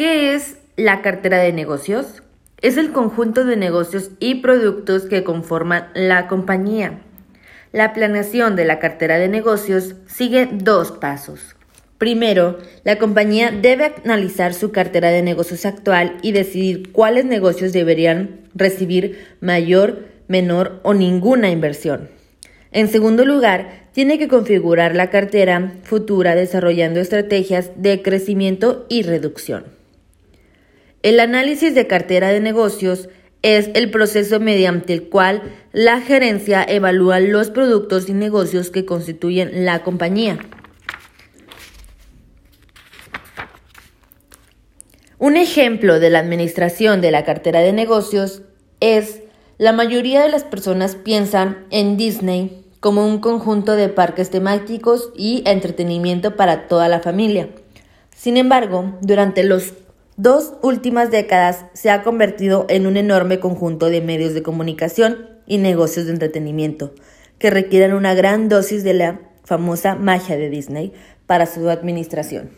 ¿Qué es la cartera de negocios? Es el conjunto de negocios y productos que conforman la compañía. La planeación de la cartera de negocios sigue dos pasos. Primero, la compañía debe analizar su cartera de negocios actual y decidir cuáles negocios deberían recibir mayor, menor o ninguna inversión. En segundo lugar, tiene que configurar la cartera futura desarrollando estrategias de crecimiento y reducción. El análisis de cartera de negocios es el proceso mediante el cual la gerencia evalúa los productos y negocios que constituyen la compañía. Un ejemplo de la administración de la cartera de negocios es la mayoría de las personas piensan en Disney como un conjunto de parques temáticos y entretenimiento para toda la familia. Sin embargo, durante las dos últimas décadas se ha convertido en un enorme conjunto de medios de comunicación y negocios de entretenimiento que requieren una gran dosis de la famosa magia de Disney para su administración.